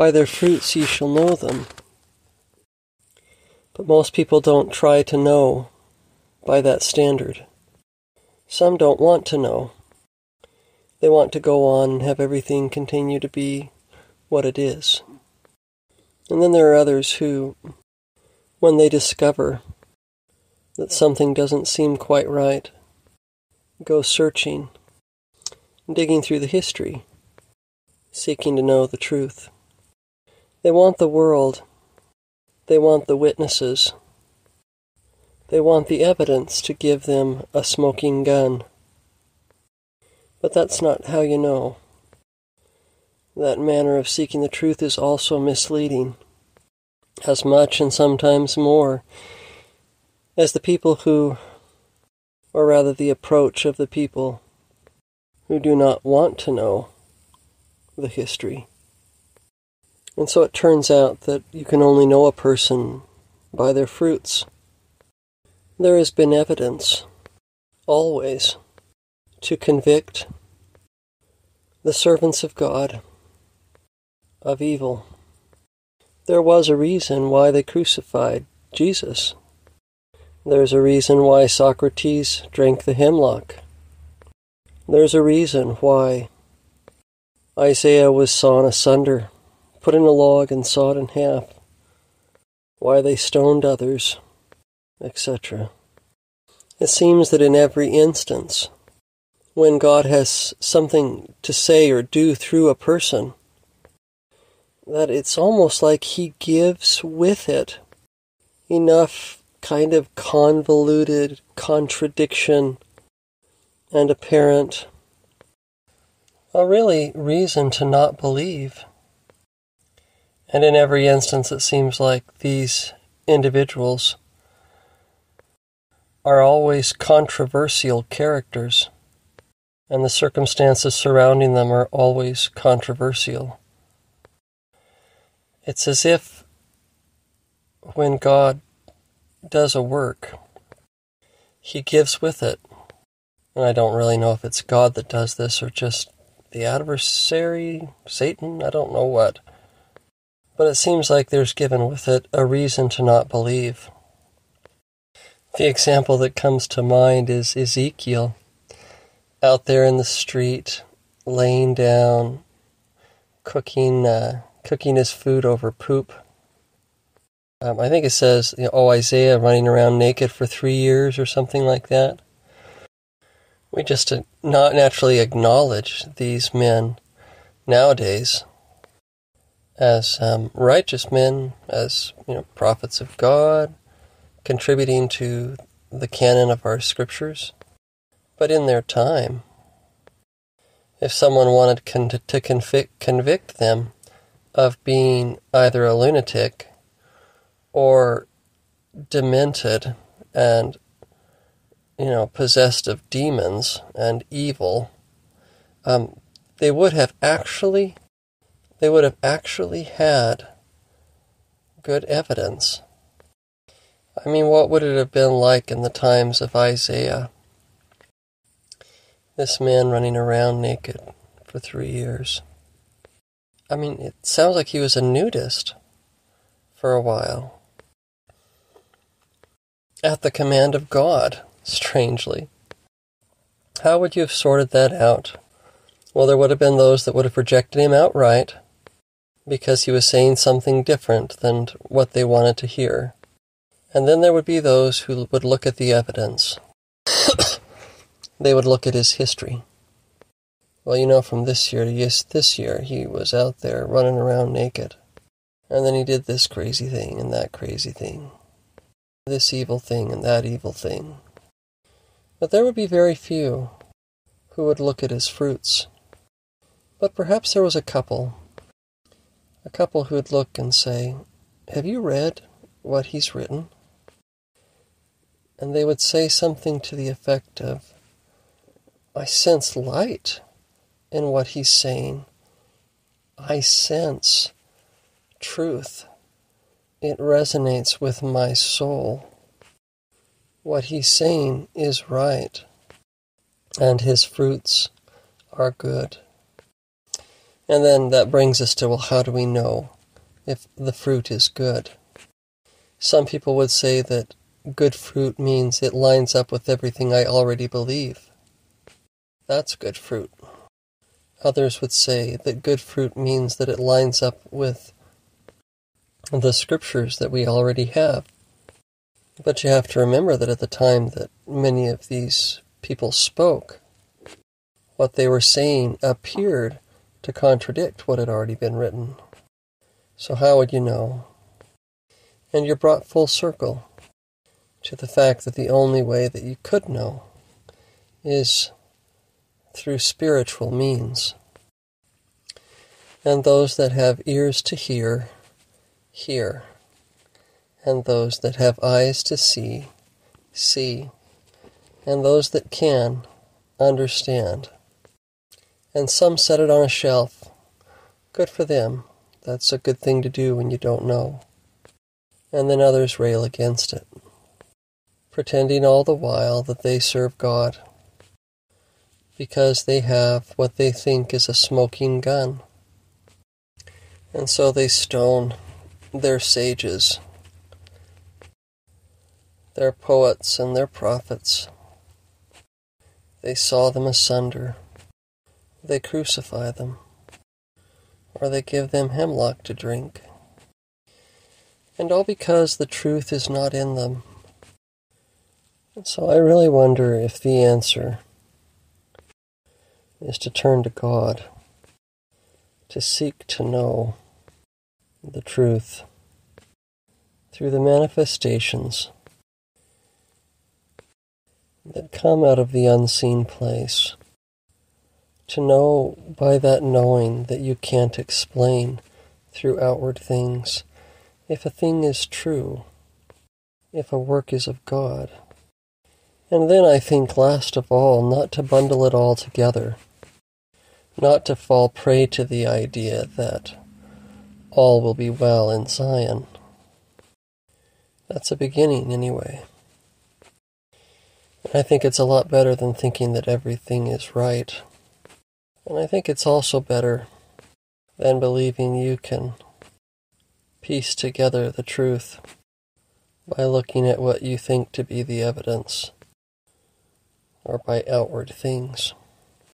By their fruits ye shall know them. But most people don't try to know by that standard. Some don't want to know. They want to go on and have everything continue to be what it is. And then there are others who, when they discover that something doesn't seem quite right, go searching, digging through the history, seeking to know the truth. They want the world. They want the witnesses. They want the evidence to give them a smoking gun. But that's not how you know. That manner of seeking the truth is also misleading, as much and sometimes more as the people who, or rather the approach of the people who do not want to know the history. And so it turns out that you can only know a person by their fruits. There has been evidence, always, to convict the servants of God of evil. There was a reason why they crucified Jesus. There's a reason why Socrates drank the hemlock. There's a reason why Isaiah was sawn asunder, put in a log and sawed in half, why they stoned others, etc. It seems that in every instance, when God has something to say or do through a person, that it's almost like He gives with it enough kind of convoluted contradiction and apparent, a really reason to not believe. And in every instance, it seems like these individuals are always controversial characters, and the circumstances surrounding them are always controversial. It's as if when God does a work, He gives with it. And I don't really know if it's God that does this or just the adversary, Satan, I don't know what. But it seems like there's given with it a reason to not believe. The example that comes to mind is Ezekiel out there in the street, laying down, cooking, uh, cooking his food over poop. Um, I think it says, you know, oh, Isaiah running around naked for three years or something like that. We just not naturally acknowledge these men nowadays as um, righteous men, as you know, prophets of God, contributing to the canon of our scriptures. But in their time, if someone wanted con- to convict, convict them of being either a lunatic or demented and, you know, possessed of demons and evil, um, they would have actually, they would have actually had good evidence I mean, what would it have been like in the times of Isaiah? This man running around naked for three years. I mean, it sounds like he was a nudist for a while. At the command of God, strangely. How would you have sorted that out? Well, there would have been those that would have rejected him outright because he was saying something different than what they wanted to hear. And then there would be those who would look at the evidence. they would look at his history. Well, you know, from this year to this year, he was out there running around naked. And then he did this crazy thing and that crazy thing. This evil thing and that evil thing. But there would be very few who would look at his fruits. But perhaps there was a couple. A couple who would look and say, Have you read what he's written? and they would say something to the effect of, I sense light in what he's saying. I sense truth. It resonates with my soul. What he's saying is right, and his fruits are good. And then that brings us to well, how do we know if the fruit is good? Some people would say that good fruit means it lines up with everything I already believe. That's good fruit. Others would say that good fruit means that it lines up with the scriptures that we already have. But you have to remember that at the time that many of these people spoke, what they were saying appeared to contradict what had already been written. So, how would you know? And you're brought full circle to the fact that the only way that you could know is through spiritual means. And those that have ears to hear, hear. And those that have eyes to see, see. And those that can, understand. And some set it on a shelf. Good for them. That's a good thing to do when you don't know. And then others rail against it, pretending all the while that they serve God because they have what they think is a smoking gun. And so they stone their sages, their poets, and their prophets. They saw them asunder. They crucify them, or they give them hemlock to drink. And all because the truth is not in them. So I really wonder if the answer is to turn to God, to seek to know the truth through the manifestations that come out of the unseen place. To know by that knowing that you can't explain through outward things if a thing is true, if a work is of God. And then I think, last of all, not to bundle it all together not to fall prey to the idea that all will be well in Zion. That's a beginning, anyway. I think it's a lot better than thinking that everything is right. And I think it's also better than believing you can piece together the truth by looking at what you think to be the evidence or by outward things.